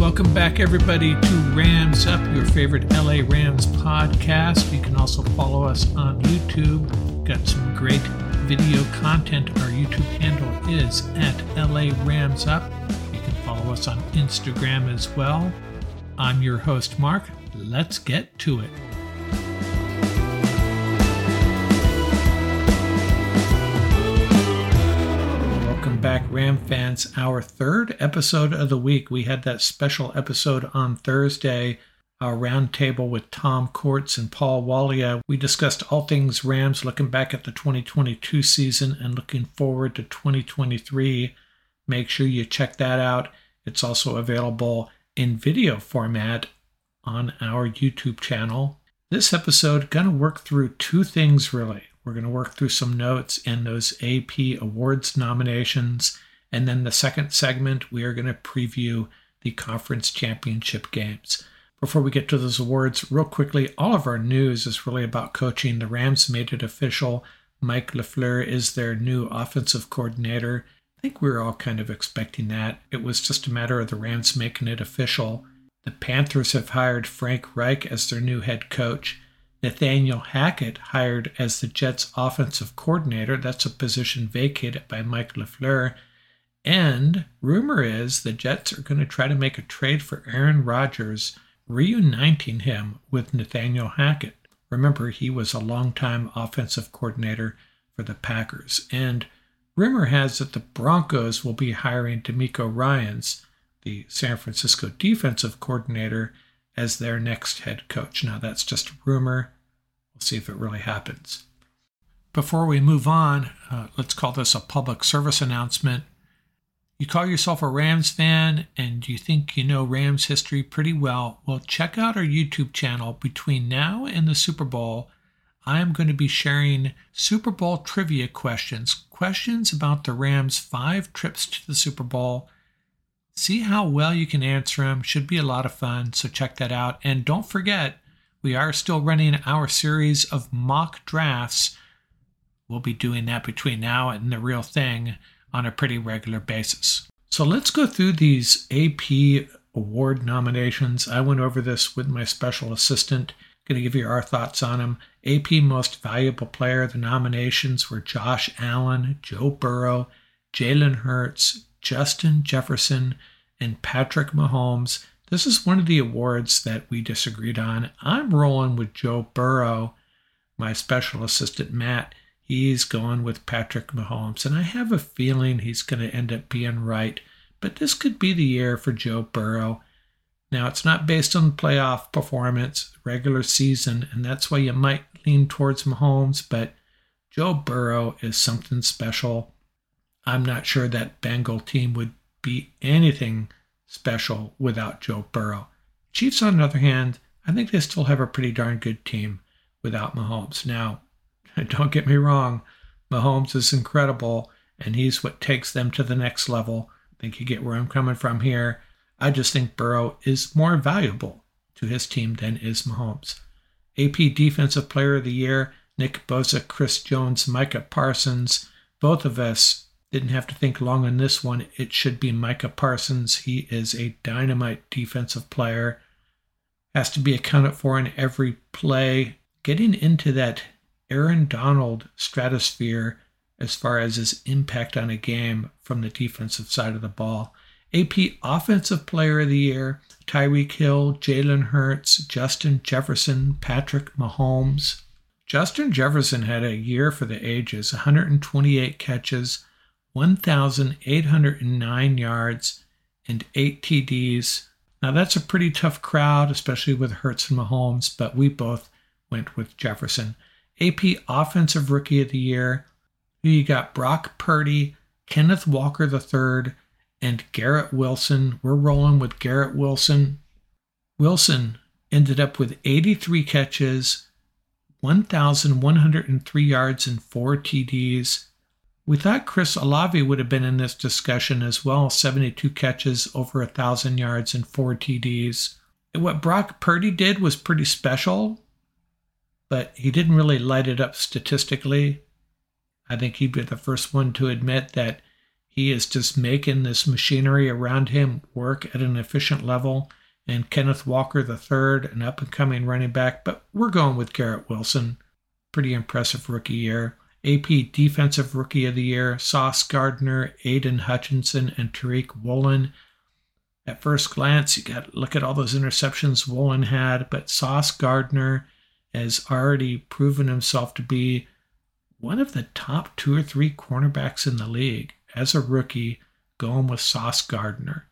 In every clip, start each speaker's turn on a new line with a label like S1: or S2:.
S1: Welcome back, everybody, to Rams Up, your favorite LA Rams podcast. You can also follow us on YouTube. Got some great video content. Our YouTube handle is at LA Rams Up. You can follow us on Instagram as well. I'm your host, Mark. Let's get to it. Back, Ram fans. Our third episode of the week. We had that special episode on Thursday, our roundtable with Tom Courts and Paul Walia. We discussed all things Rams, looking back at the 2022 season and looking forward to 2023. Make sure you check that out. It's also available in video format on our YouTube channel. This episode going to work through two things really. We're going to work through some notes in those AP awards nominations. And then the second segment, we are going to preview the conference championship games. Before we get to those awards, real quickly, all of our news is really about coaching. The Rams made it official. Mike LaFleur is their new offensive coordinator. I think we were all kind of expecting that. It was just a matter of the Rams making it official. The Panthers have hired Frank Reich as their new head coach. Nathaniel Hackett hired as the Jets offensive coordinator. That's a position vacated by Mike LaFleur. And rumor is the Jets are going to try to make a trade for Aaron Rodgers, reuniting him with Nathaniel Hackett. Remember, he was a longtime offensive coordinator for the Packers. And rumor has that the Broncos will be hiring DeMeco Ryans, the San Francisco defensive coordinator, as their next head coach. Now, that's just a rumor. We'll see if it really happens. Before we move on, uh, let's call this a public service announcement. You call yourself a Rams fan and you think you know Rams history pretty well, well, check out our YouTube channel. Between now and the Super Bowl, I am going to be sharing Super Bowl trivia questions, questions about the Rams' five trips to the Super Bowl See how well you can answer them. Should be a lot of fun, so check that out. And don't forget, we are still running our series of mock drafts. We'll be doing that between now and the real thing on a pretty regular basis. So let's go through these AP award nominations. I went over this with my special assistant. Going to give you our thoughts on them. AP Most Valuable Player, the nominations were Josh Allen, Joe Burrow, Jalen Hurts, Justin Jefferson, and Patrick Mahomes. This is one of the awards that we disagreed on. I'm rolling with Joe Burrow. My special assistant, Matt, he's going with Patrick Mahomes. And I have a feeling he's going to end up being right. But this could be the year for Joe Burrow. Now, it's not based on playoff performance, regular season, and that's why you might lean towards Mahomes, but Joe Burrow is something special. I'm not sure that Bengal team would be anything special without Joe Burrow. Chiefs, on the other hand, I think they still have a pretty darn good team without Mahomes. Now, don't get me wrong, Mahomes is incredible, and he's what takes them to the next level. I think you get where I'm coming from here. I just think Burrow is more valuable to his team than is Mahomes. AP Defensive Player of the Year, Nick Bosa, Chris Jones, Micah Parsons. Both of us didn't have to think long on this one. It should be Micah Parsons. He is a dynamite defensive player. Has to be accounted for in every play. Getting into that Aaron Donald stratosphere as far as his impact on a game from the defensive side of the ball. AP Offensive Player of the Year, Tyreek Hill, Jalen Hurts, Justin Jefferson, Patrick Mahomes. Justin Jefferson had a year for the ages 128 catches, 1,809 yards, and 8 TDs. Now, that's a pretty tough crowd, especially with Hurts and Mahomes, but we both went with Jefferson. AP Offensive Rookie of the Year. You got Brock Purdy, Kenneth Walker III, and Garrett Wilson. We're rolling with Garrett Wilson. Wilson ended up with 83 catches, 1,103 yards, and 4 TDs. We thought Chris Olave would have been in this discussion as well 72 catches, over 1,000 yards, and four TDs. What Brock Purdy did was pretty special, but he didn't really light it up statistically. I think he'd be the first one to admit that he is just making this machinery around him work at an efficient level. And Kenneth Walker III, an up and coming running back, but we're going with Garrett Wilson. Pretty impressive rookie year. AP Defensive Rookie of the Year, Sauce Gardner, Aidan Hutchinson, and Tariq Woolen. At first glance, you got look at all those interceptions Woolen had, but Sauce Gardner has already proven himself to be one of the top two or three cornerbacks in the league as a rookie, going with Sauce Gardner.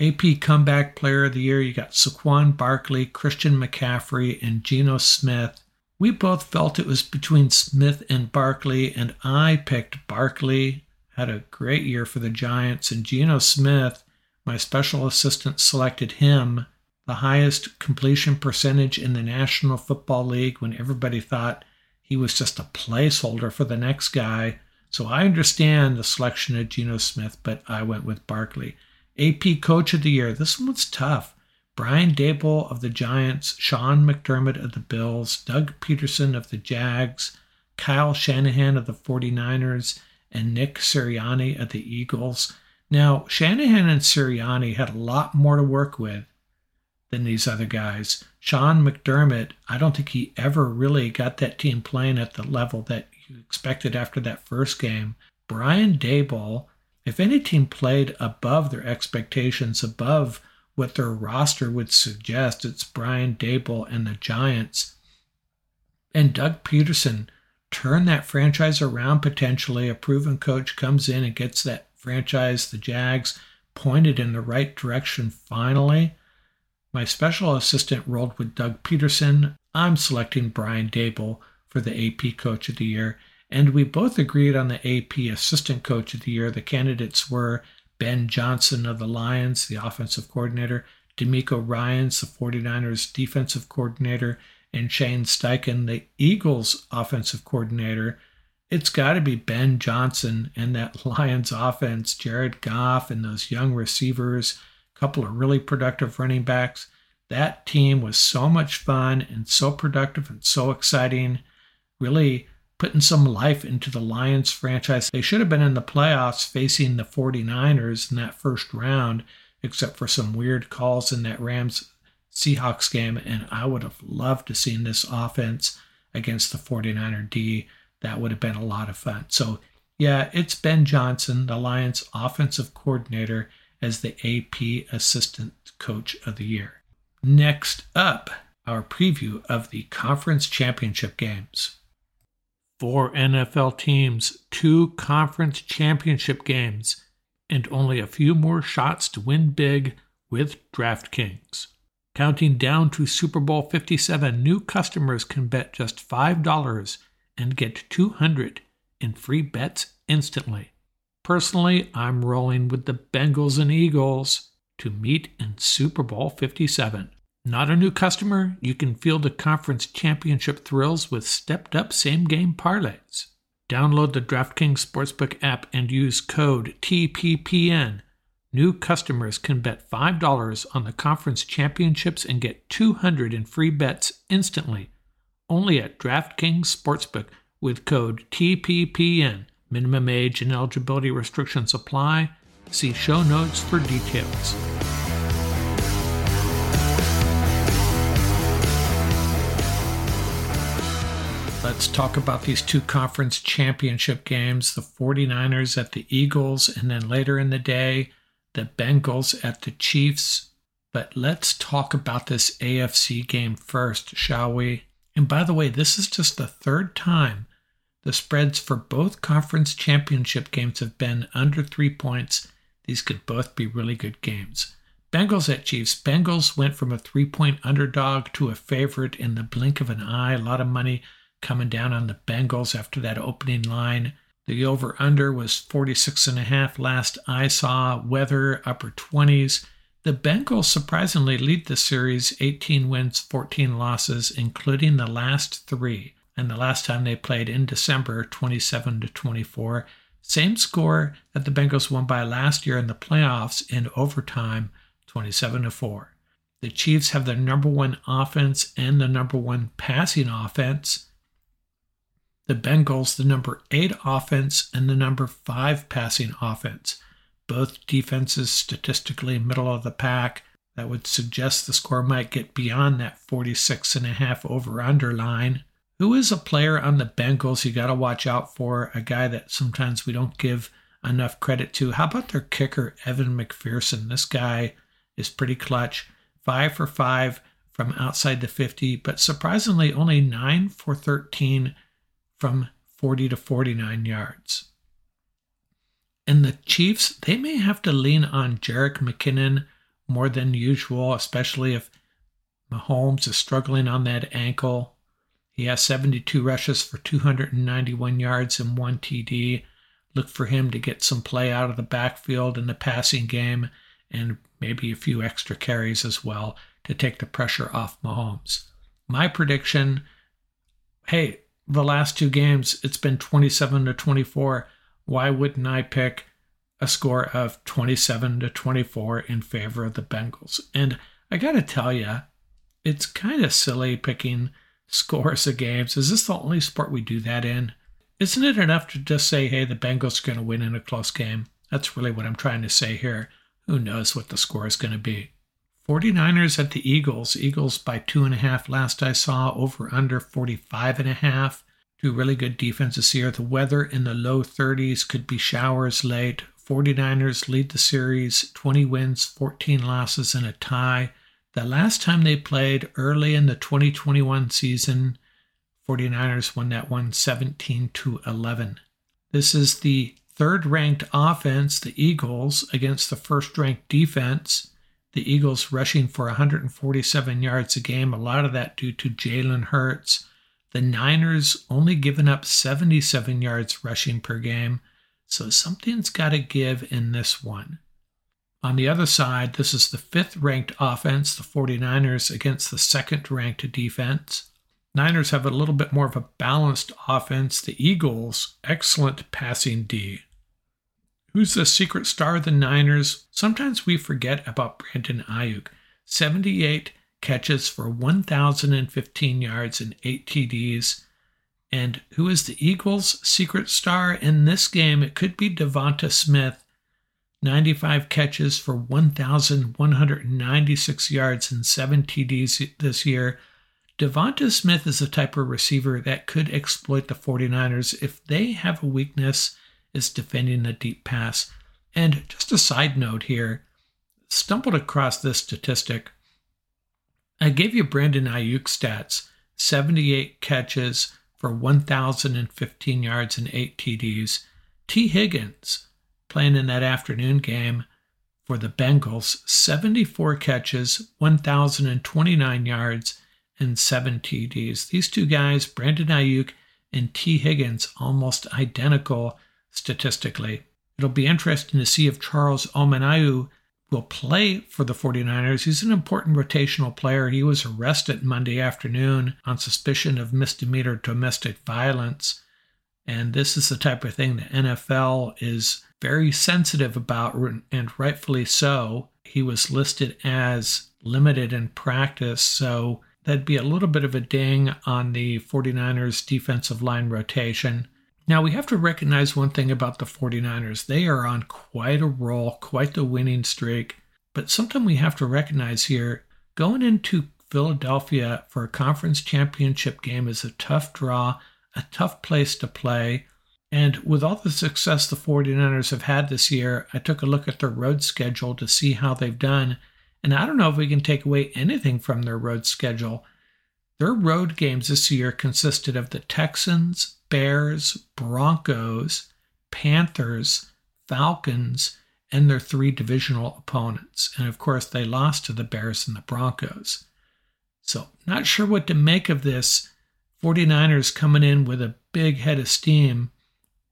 S1: AP Comeback Player of the Year, you got Saquon Barkley, Christian McCaffrey, and Geno Smith. We both felt it was between Smith and Barkley, and I picked Barkley. Had a great year for the Giants, and Geno Smith, my special assistant, selected him, the highest completion percentage in the National Football League when everybody thought he was just a placeholder for the next guy. So I understand the selection of Geno Smith, but I went with Barkley. AP Coach of the Year. This one's tough. Brian Daboll of the Giants, Sean McDermott of the Bills, Doug Pederson of the Jags, Kyle Shanahan of the 49ers, and Nick Sirianni of the Eagles. Now, Shanahan and Sirianni had a lot more to work with than these other guys. Sean McDermott, I don't think he ever really got that team playing at the level that you expected after that first game. Brian Daboll, if any team played above their expectations, above what their roster would suggest, it's Brian Daboll and the Giants. And Doug Pederson turned that franchise around potentially. A proven coach comes in and gets that franchise, the Jags, pointed in the right direction finally. My special assistant rolled with Doug Pederson. I'm selecting Brian Daboll for the AP Coach of the Year, and we both agreed on the AP Assistant Coach of the Year. The candidates were Ben Johnson of the Lions, the offensive coordinator, DeMeco Ryans, the 49ers defensive coordinator, and Shane Steichen, the Eagles offensive coordinator. It's got to be Ben Johnson and that Lions offense, Jared Goff and those young receivers, a couple of really productive running backs. That team was so much fun and so productive and so exciting, really putting some life into the Lions franchise. They should have been in the playoffs facing the 49ers in that first round, except for some weird calls in that Rams Seahawks game. And I would have loved to seen this offense against the 49er D. That would have been a lot of fun. So, yeah, it's Ben Johnson, the Lions offensive coordinator, as the AP Assistant Coach of the Year. Next up, our preview of the conference championship games. Four NFL teams, two conference championship games, and only a few more shots to win big with DraftKings. Counting down to Super Bowl 57, new customers can bet just $5 and get 200 in free bets instantly. Personally, I'm rolling with the Bengals and Eagles to meet in Super Bowl 57. Not a new customer? You can feel the conference championship thrills with stepped up same game parlays. Download the DraftKings Sportsbook app and use code TPPN. New customers can bet $5 on the conference championships and get 200 in free bets instantly. Only at DraftKings Sportsbook with code TPPN. Minimum age and eligibility restrictions apply. See show notes for details. Let's talk about these two conference championship games the 49ers at the Eagles, and then later in the day, the Bengals at the Chiefs. But let's talk about this AFC game first, shall we? And by the way, this is just the third time the spreads for both conference championship games have been under three points. These could both be really good games. Bengals at Chiefs. Bengals went from a three point underdog to a favorite in the blink of an eye. A lot of money coming down on the Bengals after that opening line. The over under was 46 and a half last I saw, weather upper 20s. The Bengals surprisingly lead the series 18 wins, 14 losses, including the last three and the last time they played in December 27 to 24. Same score that the Bengals won by last year in the playoffs in overtime 27 to 4. The Chiefs have the number one offense and the number one passing offense. The Bengals, the number eight offense and the number five passing offense. Both defenses statistically middle of the pack. That would suggest the score might get beyond that 46 and a half over under line. Who is a player on the Bengals you got to watch out for? A guy that sometimes we don't give enough credit to. How about their kicker, Evan McPherson? This guy is pretty clutch. Five for five from outside the 50, but surprisingly only nine for 13 from 40 to 49 yards. And the Chiefs, they may have to lean on Jerick McKinnon more than usual, especially if Mahomes is struggling on that ankle. He has 72 rushes for 291 yards and one TD. Look for him to get some play out of the backfield in the passing game and maybe a few extra carries as well to take the pressure off Mahomes. My prediction hey, the last two games, it's been 27 to 24. Why wouldn't I pick a score of 27 to 24 in favor of the Bengals? And I got to tell you, it's kind of silly picking scores of games. Is this the only sport we do that in? Isn't it enough to just say, hey, the Bengals are going to win in a close game? That's really what I'm trying to say here. Who knows what the score is going to be? 49ers at the Eagles. Eagles by two and a half last I saw, over under 45 and a half. Two really good defenses here. The weather in the low 30s could be showers late. 49ers lead the series 20 wins, 14 losses, and a tie. The last time they played early in the 2021 season, 49ers won that one 17 to 11. This is the third ranked offense, the Eagles, against the first ranked defense the Eagles rushing for 147 yards a game, a lot of that due to Jalen Hurts. The Niners only giving up 77 yards rushing per game, so something's got to give in this one. On the other side, this is the fifth ranked offense, the 49ers, against the second ranked defense. Niners have a little bit more of a balanced offense. The Eagles, excellent passing D. Who's the secret star of the Niners? Sometimes we forget about Brandon Aiyuk. 78 catches for 1,015 yards and 8 TDs. And who is the Eagles' secret star in this game? It could be Devonta Smith. 95 catches for 1,196 yards and 7 TDs this year. Devonta Smith is the type of receiver that could exploit the 49ers if they have a weakness is defending the deep pass. And just a side note here, stumbled across this statistic. I gave you Brandon Aiyuk stats 78 catches for 1,015 yards and 8 TDs. Tee Higgins, playing in that afternoon game for the Bengals, 74 catches, 1,029 yards, and 7 TDs. These two guys, Brandon Aiyuk and Tee Higgins, almost identical statistically. It'll be interesting to see if Charles Omenihu will play for the 49ers. He's an important rotational player. He was arrested Monday afternoon on suspicion of misdemeanor domestic violence. And this is the type of thing the NFL is very sensitive about, and rightfully so. He was listed as limited in practice, so that'd be a little bit of a ding on the 49ers defensive line rotation. Now, we have to recognize one thing about the 49ers. They are on quite a roll, quite the winning streak. But something we have to recognize here going into Philadelphia for a conference championship game is a tough draw, a tough place to play. And with all the success the 49ers have had this year, I took a look at their road schedule to see how they've done. And I don't know if we can take away anything from their road schedule. Their road games this year consisted of the Texans, Bears, Broncos, Panthers, Falcons, and their three divisional opponents. And of course, they lost to the Bears and the Broncos. So, not sure what to make of this. 49ers coming in with a big head of steam,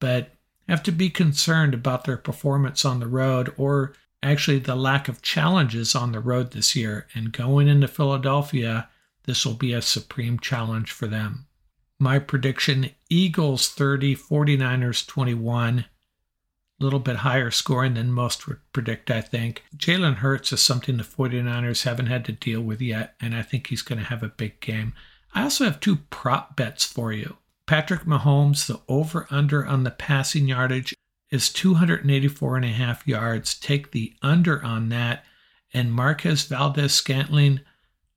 S1: but have to be concerned about their performance on the road or actually the lack of challenges on the road this year. And going into Philadelphia, this will be a supreme challenge for them. My prediction Eagles 30, 49ers 21. A little bit higher scoring than most would predict, I think. Jalen Hurts is something the 49ers haven't had to deal with yet, and I think he's going to have a big game. I also have two prop bets for you. Patrick Mahomes, the over under on the passing yardage is 284 and a half yards. Take the under on that. And Marquez Valdes Scantling,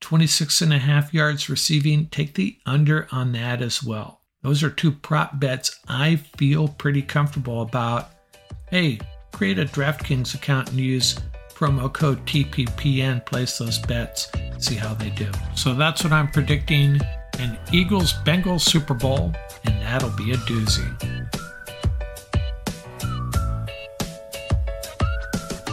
S1: 26 and a half yards receiving. Take the under on that as well. Those are two prop bets I feel pretty comfortable about. Hey, create a DraftKings account and use promo code TPPN, place those bets, see how they do. So that's what I'm predicting an Eagles Bengals Super Bowl, and that'll be a doozy.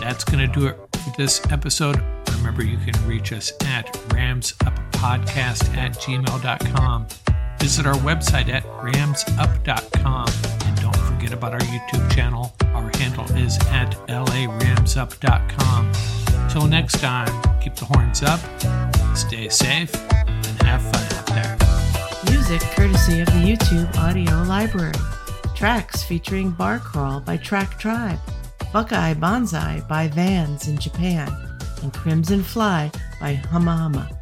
S1: That's going to do it for this episode. Remember, you can reach us at ramsuppodcast at gmail.com. Visit our website at ramsup.com. And don't forget about our YouTube channel. Our handle is at laramsup.com. Till next time, keep the horns up, stay safe, and have fun out there.
S2: Music courtesy of the YouTube audio library. Tracks featuring Bar Crawl by Track Tribe, Buckeye Bonzai by Vans in Japan, and Crimson Fly by Huma Huma.